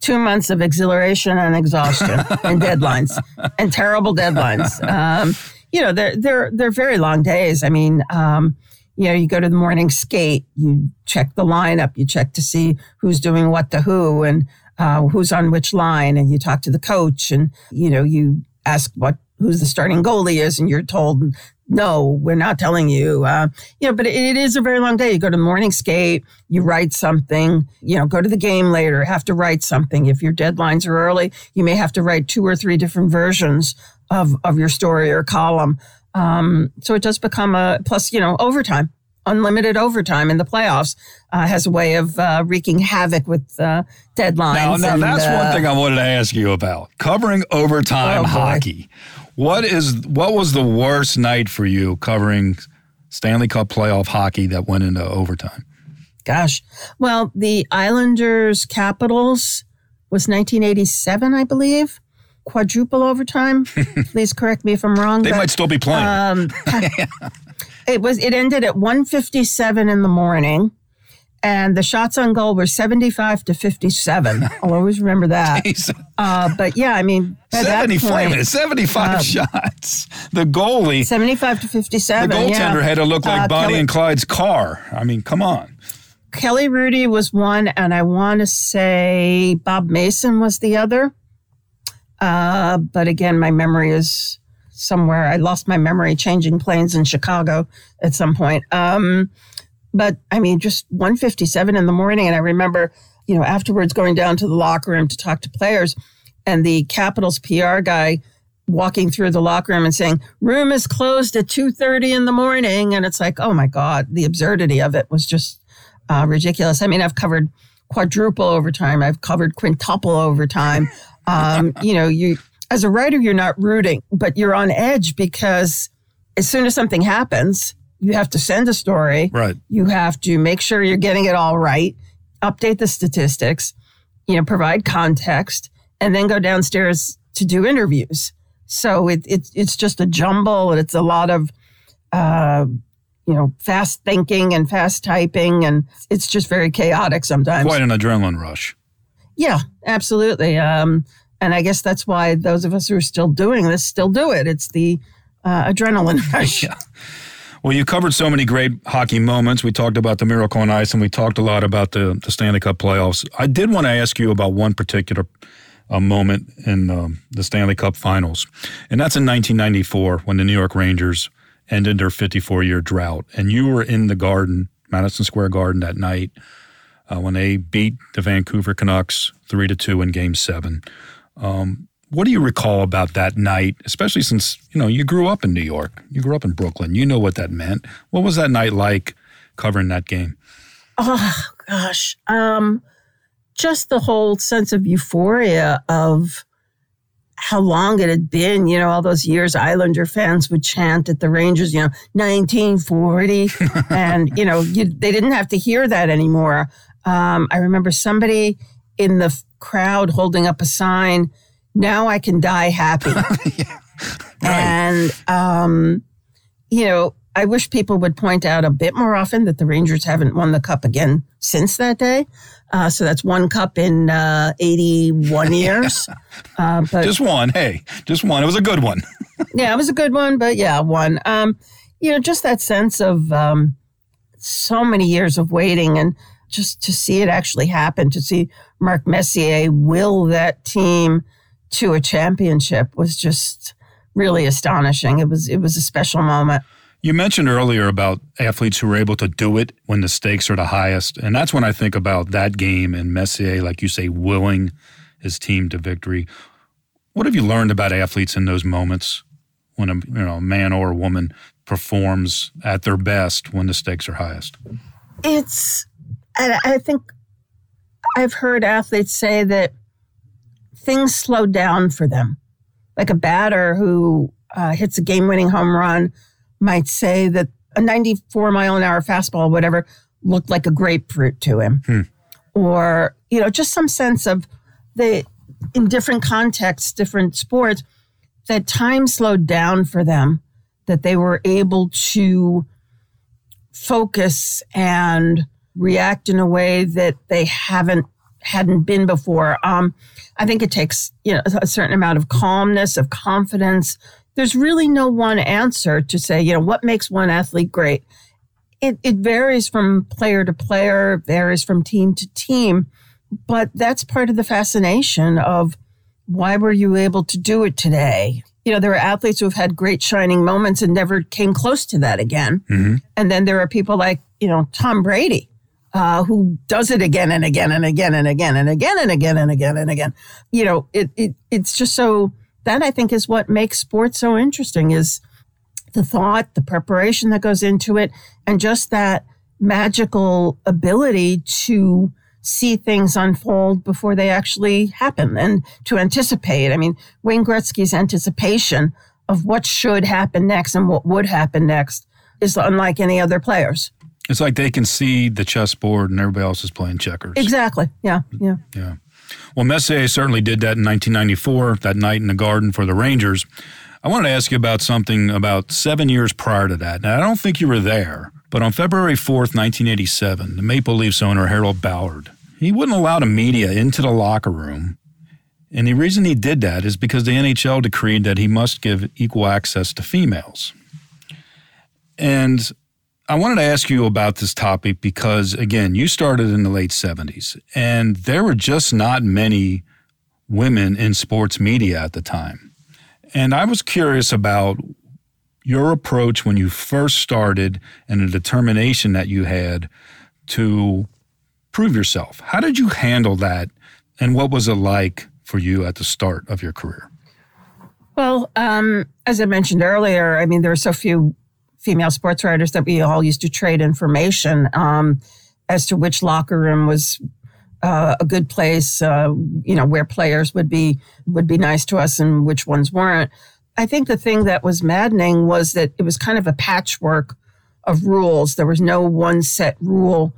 Two months of exhilaration and exhaustion and deadlines and terrible deadlines. Um, you know, they're they're they're very long days. I mean, um, you know, you go to the morning skate, you check the lineup, you check to see who's doing what to who and uh, who's on which line, and you talk to the coach, and you know, you ask what who's the starting goalie is, and you're told no, we're not telling you. Uh, you know, but it, it is a very long day. You go to the morning skate, you write something, you know, go to the game later, have to write something. If your deadlines are early, you may have to write two or three different versions of, of your story or column. Um, so it does become a plus, you know, overtime, unlimited overtime in the playoffs uh, has a way of uh, wreaking havoc with uh, deadlines. Now, now and, that's one thing I wanted to ask you about covering overtime Oh, hockey. What is what was the worst night for you covering Stanley Cup playoff hockey that went into overtime? Gosh. Well, the Islanders Capitals was 1987, I believe. Quadruple overtime. Please correct me if I'm wrong. They but, might still be playing. Um, it was. It ended at 1:57 in the morning, and the shots on goal were 75 to 57. I'll always remember that. Uh, but yeah, I mean, at that 70, point, minute, 75 um, shots. The goalie, 75 to 57. the goaltender yeah. had to look like Uh, Bonnie Kelly- and Clyde's car. I mean, come on. Kelly Hrudey was one, and I want to say Bob Mason was the other. Uh, but again, my memory is somewhere. I lost my memory changing planes in Chicago at some point. Um, but I mean, just 157 in the morning. And I remember, you know, afterwards going down to the locker room to talk to players and the Capitals PR guy walking through the locker room and saying, room is closed at 2.30 in the morning. And it's like, oh my God, the absurdity of it was just uh, ridiculous. I mean, I've covered quadruple overtime. I've covered quintuple overtime. Um, you know, you as a writer, you're not rooting, but you're on edge because as soon as something happens, you have to send a story. Right. You have to make sure you're getting it all right. update the statistics, you know, provide context, and then go downstairs to do interviews. So it, it it's just a jumble. and It's a lot of, uh, you know, fast thinking and fast typing, and it's just very chaotic sometimes. Quite an adrenaline rush. Yeah, absolutely. Um, and I guess that's why those of us who are still doing this still do it. It's the uh, adrenaline rush. Yeah. Well, you covered so many great hockey moments. We talked about the Miracle on Ice, and we talked a lot about the, the Stanley Cup playoffs. I did want to ask you about one particular uh, moment in um, the Stanley Cup Finals, and that's in 1994 when the New York Rangers ended their 54 year drought, and you were in the Garden, Madison Square Garden, that night uh, when they beat the Vancouver Canucks three to two in Game Seven. Um, what do you recall about that night, especially since you know you grew up in New York, you grew up in Brooklyn, you know what that meant. What was that night like covering that game? Oh gosh, um, just the whole sense of euphoria of how long it had been. You know, all those years Islander fans would chant at the Rangers, you know, 1940, and you know you, they didn't have to hear that anymore. Um, I remember somebody in the crowd holding up a sign now I can die happy. yeah. right. And, um, you know, I wish people would point out a bit more often that the Rangers haven't won the cup again since that day. Uh, so that's one cup in uh, 81 years. uh, but, just one. Hey, just one. It was a good one. yeah, it was a good one, but yeah, one. Um, you know, just that sense of um, so many years of waiting and just to see it actually happen, to see Mark Messier will that team to a championship was just really astonishing. It was it was a special moment. You mentioned earlier about athletes who are able to do it when the stakes are the highest, and that's when I think about that game and Messier, like you say, willing his team to victory. What have you learned about athletes in those moments when a you know a man or a woman performs at their best when the stakes are highest? It's, I think I've heard athletes say that things slow down for them. Like a batter who uh, hits a game winning home run might say that a 94 mile an hour fastball, whatever, looked like a grapefruit to him. Hmm. Or, you know, just some sense of the, in different contexts, different sports, that time slowed down for them, that they were able to focus and react in a way that they haven't hadn't been before. Um, I think it takes you know a certain amount of calmness, of confidence. There's really no one answer to say, you know, what makes one athlete great. It, it varies from player to player, varies from team to team, but that's part of the fascination of why were you able to do it today? You know, there are athletes who have had great shining moments and never came close to that again. Mm-hmm. And then there are people like, you know, Tom Brady, uh, who does it again and again and again and again and again and again and again and again. You know, it, it it's just so that I think is what makes sports so interesting is the thought, the preparation that goes into it, and just that magical ability to see things unfold before they actually happen and to anticipate. I mean, Wayne Gretzky's anticipation of what should happen next and what would happen next is unlike any other players. It's like they can see the chessboard and everybody else is playing checkers. Exactly. Yeah. Yeah. Yeah. Well, Messier certainly did that in 1994, that night in the Garden for the Rangers. I wanted to ask you about something about seven years prior to that. Now, I don't think you were there, but on February 4th, 1987, the Maple Leafs owner, Harold Ballard, he wouldn't allow the media into the locker room. And the reason he did that is because the NHL decreed that he must give equal access to females. And I wanted to ask you about this topic because, again, you started in the late 70s, and there were just not many women in sports media at the time. And I was curious about your approach when you first started and the determination that you had to prove yourself. How did you handle that, and what was it like for you at the start of your career? Well, um, as I mentioned earlier, I mean, there are so few female sports writers that we all used to trade information um, as to which locker room was uh, a good place, uh, you know, where players would be would be nice to us and which ones weren't. I think the thing that was maddening was that it was kind of a patchwork of rules. There was no one set rule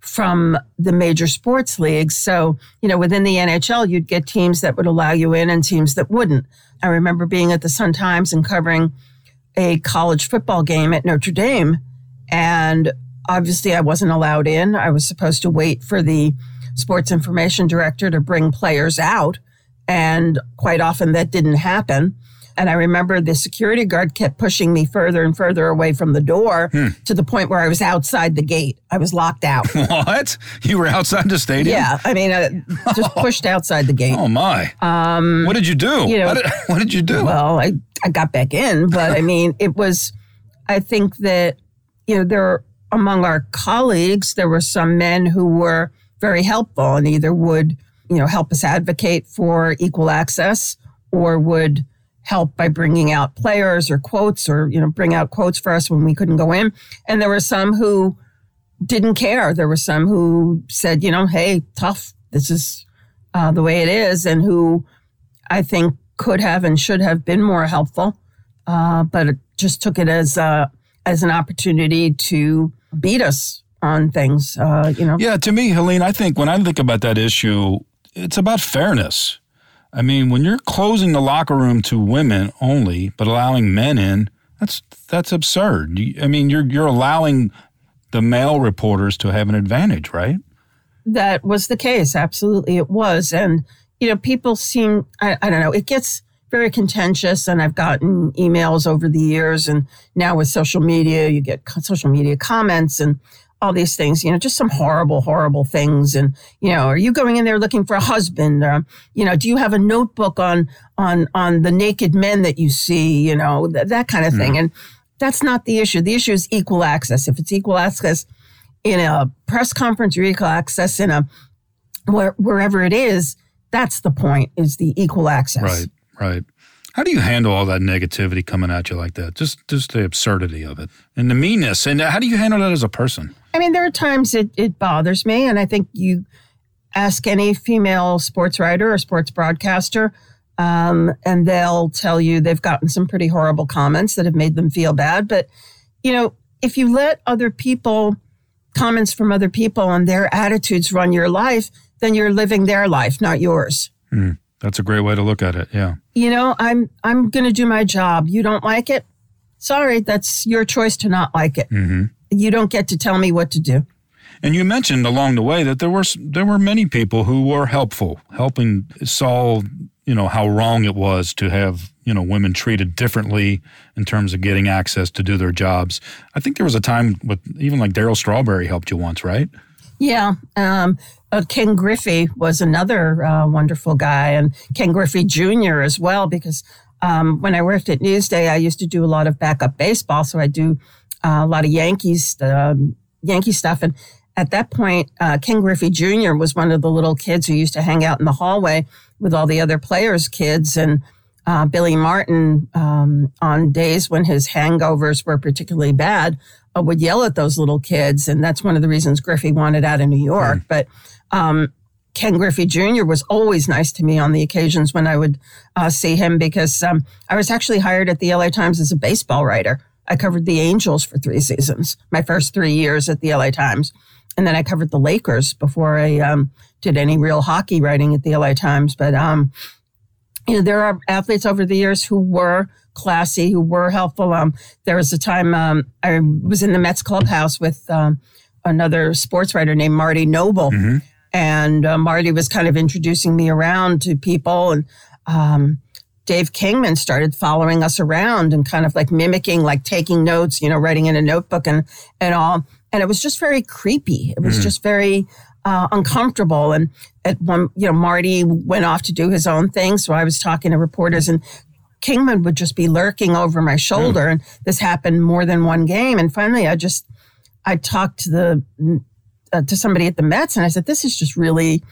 from the major sports leagues. So, you know, within the NHL, you'd get teams that would allow you in and teams that wouldn't. I remember being at the Sun Times and covering a college football game at Notre Dame. And obviously, I wasn't allowed in. I was supposed to wait for the sports information director to bring players out. And quite often that didn't happen. And I remember the security guard kept pushing me further and further away from the door hmm. to the point where I was outside the gate. I was locked out. what? You were outside the stadium? Yeah. I mean, uh, just pushed outside the gate. Oh, my. Um, what did you do? You know, what, did, what did you do? Well, I, I got back in, but I mean, it was, I think that, you know, there among our colleagues, there were some men who were very helpful and either would, you know, help us advocate for equal access or would help by bringing out players or quotes or, you know, bring out quotes for us when we couldn't go in. And there were some who didn't care. There were some who said, you know, hey, tough. This is uh, the way it is. And who I think could have and should have been more helpful. Uh, but it just took it as, uh, as an opportunity to beat us on things, uh, you know. Yeah, to me, Helene, I think when I think about that issue, it's about fairness. I mean, when you're closing the locker room to women only, but allowing men in, that's that's absurd. I mean, you're you're allowing the male reporters to have an advantage, right? That was the case. Absolutely, it was. And you know, people seem I, I don't know. It gets very contentious, and I've gotten emails over the years, and now with social media, you get social media comments, and all these things, you know, just some horrible, horrible things. And, you know, are you going in there looking for a husband? Or, you know, do you have a notebook on, on, on the naked men that you see, you know, th- that kind of thing. Mm. And that's not the issue. The issue is equal access. If it's equal access in a press conference or equal access in a, where, wherever it is, that's the point is the equal access. Right, right. How do you handle all that negativity coming at you like that? Just just the absurdity of it and the meanness. And how do you handle that as a person? I mean, there are times it, it bothers me, and I think you ask any female sports writer or sports broadcaster, um, and they'll tell you they've gotten some pretty horrible comments that have made them feel bad. But you know, if you let other people comments from other people and their attitudes run your life, then you're living their life, not yours. Mm. That's a great way to look at it. Yeah. You know, I'm I'm going to do my job. You don't like it? Sorry, that's your choice to not like it. Mm-hmm. You don't get to tell me what to do. And you mentioned along the way that there were there were many people who were helpful, helping solve you know how wrong it was to have you know women treated differently in terms of getting access to do their jobs. I think there was a time with even like Darryl Strawberry helped you once, right? Yeah. Um, uh, Ken Griffey was another uh, wonderful guy, and Ken Griffey Jr. as well, because um, when I worked at Newsday, I used to do a lot of backup baseball. So I do uh, a lot of Yankees, um, Yankee stuff. And at that point, uh, Ken Griffey Jr. was one of the little kids who used to hang out in the hallway with all the other players' kids. And uh, Billy Martin, um, on days when his hangovers were particularly bad, uh, would yell at those little kids. And that's one of the reasons Griffey wanted out of New York. Mm. But um, Ken Griffey Jr. was always nice to me on the occasions when I would uh, see him because um, I was actually hired at the LA Times as a baseball writer. I covered the Angels for three seasons, my first three years at the LA Times. And then I covered the Lakers before I um, did any real hockey writing at the LA Times. But, um, you know, there are athletes over the years who were classy, who were helpful. Um, there was a time um, I was in the Mets clubhouse with um, another sports writer named Marty Noble. Mm-hmm. And uh, Marty was kind of introducing me around to people. And um, Dave Kingman started following us around and kind of like mimicking, like taking notes, you know, writing in a notebook and, and all. And it was just very creepy. It was mm. just very uh, uncomfortable. And at one, you know, Marty went off to do his own thing. So I was talking to reporters and Kingman would just be lurking over my shoulder. Mm. And this happened more than one game. And finally, I just, I talked to the uh, to somebody at the Mets, and I said, "This is just really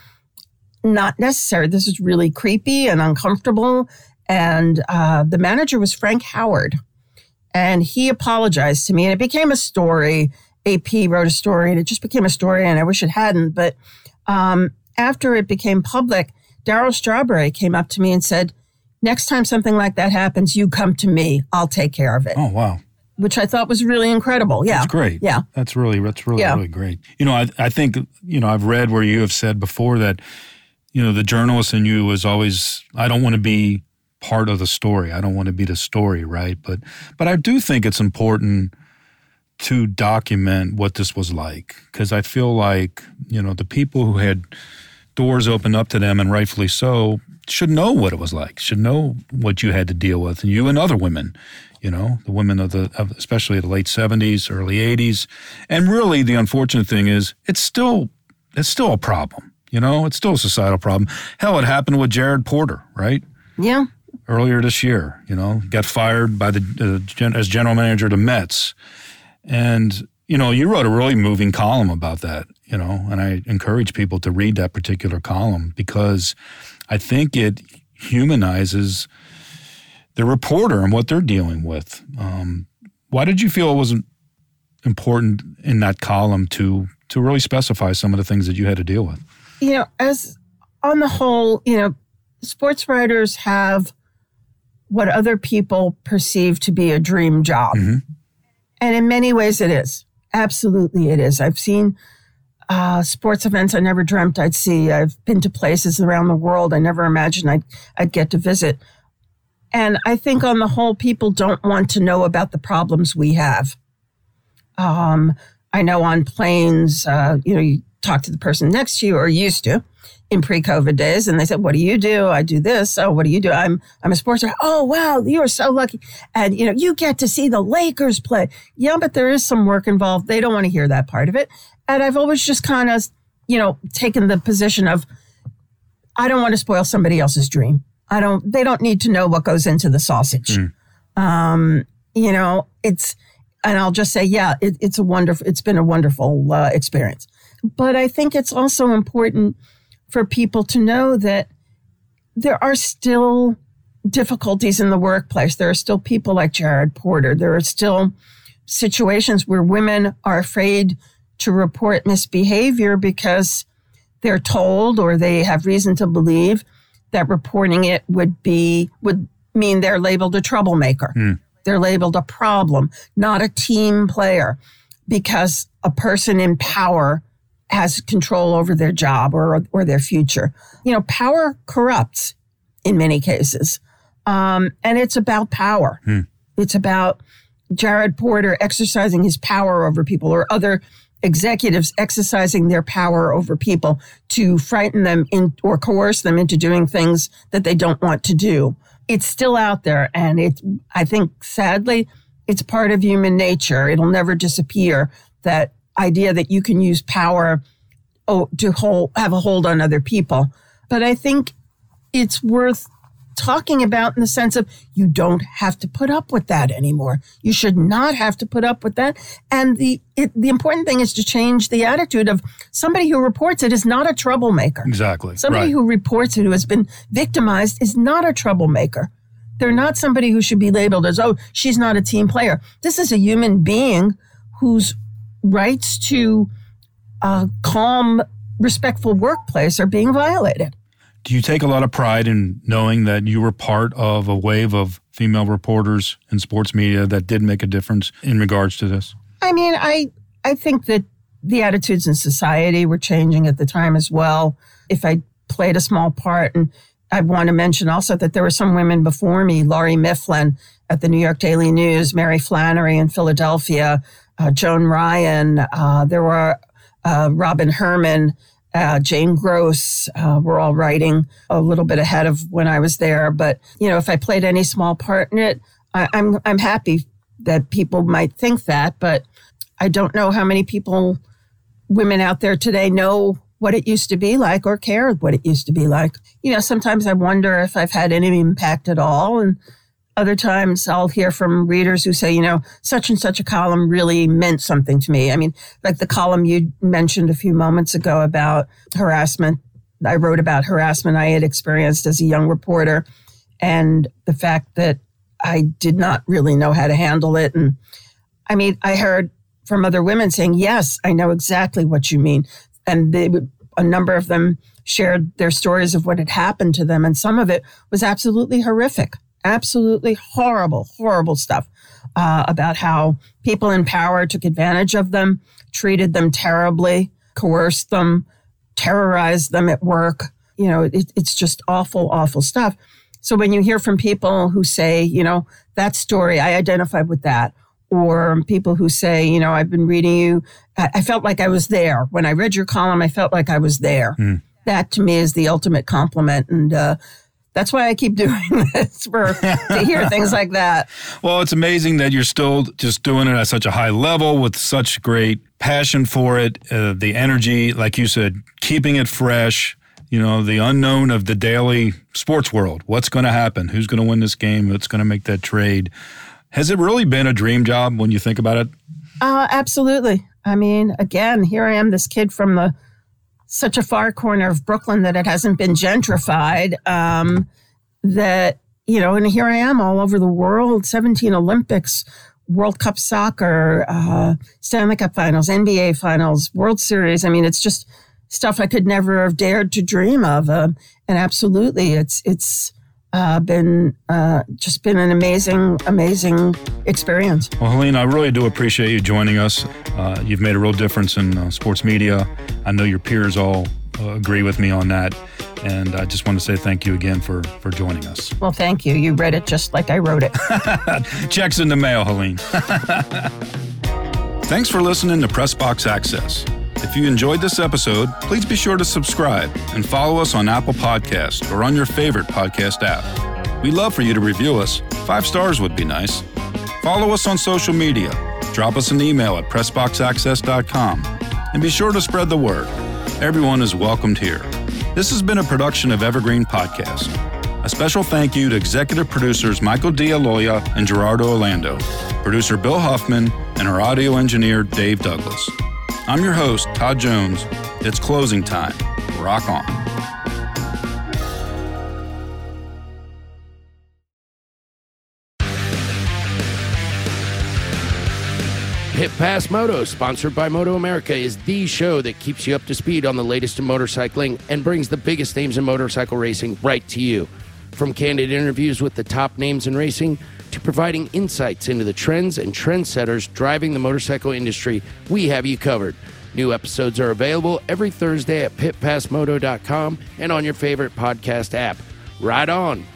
not necessary. This is really creepy and uncomfortable." And uh, the manager was Frank Howard, and he apologized to me, and it became a story. AP wrote a story, and it just became a story, and I wish it hadn't. But um, after it became public, Darryl Strawberry came up to me and said, "Next time something like that happens, you come to me. I'll take care of it." Oh wow! which I thought was really incredible. Yeah. That's great. Yeah. That's really that's really Yeah. really great. You know, I I think you know I've read where you have said before that you know the journalist in you was always I don't want to be part of the story. I don't want to be the story, right? But but I do think it's important to document what this was like because I feel like you know the people who had doors opened up to them and rightfully so should know what it was like should know what you had to deal with and you and other women you know the women of the of especially the late 70s early 80s and really the unfortunate thing is it's still it's still a problem you know it's still a societal problem hell it happened with jared porter right Yeah. earlier this year. You know, got fired by the uh, gen, as general manager of the Mets, and you know, you wrote a really moving column about that. You know, and I encourage people to read that particular column because I think it humanizes the reporter and what they're dealing with. Um, why did you feel it was important in that column to to really specify some of the things that you had to deal with? you know, as on the whole, you know, sports writers have what other people perceive to be a dream job. Mhm. And in many ways, it is. Absolutely, it is. I've seen uh, sports events I never dreamt I'd see. I've been to places around the world I never imagined I'd, I'd get to visit. And I think, on the whole, people don't want to know about the problems we have. Um, I know on planes, uh, you know, you talk to the person next to you or used to in pre-COVID days, and they said, "What do you do?" I do this. Oh, what do you do? I'm I'm a sports. Oh, wow, you are so lucky, and you know, you get to see the Lakers play. Yeah, but there is some work involved. They don't want to hear that part of it, and I've always just kind of, you know, taken the position of, I don't want to spoil somebody else's dream. I don't. They don't need to know what goes into the sausage. Um, you know, it's, and I'll just say, yeah, it, it's a wonderful. It's been a wonderful uh, experience, but I think it's also important for people to know that there are still difficulties in the workplace. There are still people like Jared Porter. There are still situations where women are afraid to report misbehavior because they're told or they have reason to believe that reporting it would be would mean they're labeled a troublemaker. They're labeled a problem, not a team player, because a person in power has control over their job or or their future. You know, power corrupts in many cases, um, and it's about power. It's about Jared Porter exercising his power over people, or other executives exercising their power over people to frighten them in or coerce them into doing things that they don't want to do. It's still out there, and it. I think sadly, it's part of human nature. It'll never disappear. That idea that you can use power oh, to hold, have a hold on other people. But I think it's worth talking about in the sense of you don't have to put up with that anymore. You should not have to put up with that. And the it, the important thing is to change the attitude of somebody who reports it is not a troublemaker. Exactly. Somebody right. who reports it who has been victimized is not a troublemaker. They're not somebody who should be labeled as, oh, she's not a team player. This is a human being whose rights to a calm, respectful workplace are being violated. Do you take a lot of pride in knowing that you were part of a wave of female reporters in sports media that did make a difference in regards to this? I mean, I I think that the attitudes in society were changing at the time as well. If I played a small part, and I want to mention also that there were some women before me, Lawrie Mifflin at the New York Daily News, Mary Flannery in Philadelphia, uh, Joan Ryan. Uh, there were uh, Robin Herman. Uh, Jane Gross uh, were all writing a little bit ahead of when I was there. But you know, if I played any small part in it, I, I'm I'm happy that people might think that. But I don't know how many people, women out there today, know what it used to be like or care what it used to be like. You know, sometimes I wonder if I've had any impact at all, and other times I'll hear from readers who say, you know, such and such a column really meant something to me. I mean, like the column you mentioned a few moments ago about harassment. I wrote about harassment I had experienced as a young reporter and the fact that I did not really know how to handle it. And I mean, I heard from other women saying, yes, I know exactly what you mean. And they would, a number of them shared their stories of what had happened to them. And some of it was absolutely horrific absolutely horrible, horrible stuff. uh, about how people in power took advantage of them, treated them terribly, coerced them, terrorized them at work. You know, it, it's just awful, awful stuff. So when you hear from people who say, you know, that story, I identified with that, or people who say, you know, I've been reading you, I, I felt like I was there. When I read your column, I felt like I was there. Mm. That to me is the ultimate compliment. And, uh, that's why I keep doing this for to hear things like that. Well, it's amazing that you're still just doing it at such a high level with such great passion for it, uh, the energy, like you said, keeping it fresh. You know, the unknown of the daily sports world. What's going to happen? Who's going to win this game? What's going to make that trade? Has it really been a dream job when you think about it? Uh, absolutely. I mean, again, here I am, this kid from the such a far corner of Brooklyn that it hasn't been gentrified. Um, that you know, and here I am all over the world, 17 Olympics, World Cup soccer, uh, Stanley Cup finals, NBA finals, World Series. I mean, it's just stuff I could never have dared to dream of. Uh, and absolutely, it's it's uh, been uh, just been an amazing, amazing experience. Well, Helene, I really do appreciate you joining us. Uh, you've made a real difference in uh, sports media. I know your peers all uh, agree with me on that. And I just want to say thank you again for, for joining us. Well, thank you. You read it just like I wrote it. Checks in the mail, Helene. Thanks for listening to Pressbox Access. If you enjoyed this episode, please be sure to subscribe and follow us on Apple Podcast or on your favorite podcast app. We'd love for you to review us. Five stars would be nice. Follow us on social media. Drop us an email at pressboxaccess.com. And be sure to spread the word. Everyone is welcomed here. This has been a production of Evergreen Podcast. A special thank you to executive producers Michael D'Aloia and Gerardo Orlando, producer Bill Huffman, and our audio engineer Dave Douglas. I'm your host, Todd Jones. It's closing time. Rock on. Pit Pass Moto, sponsored by Moto America, is the show that keeps you up to speed on the latest in motorcycling and brings the biggest names in motorcycle racing right to you. From candid interviews with the top names in racing to providing insights into the trends and trendsetters driving the motorcycle industry, we have you covered. New episodes are available every Thursday at pitpassmoto.com and on your favorite podcast app. Ride on!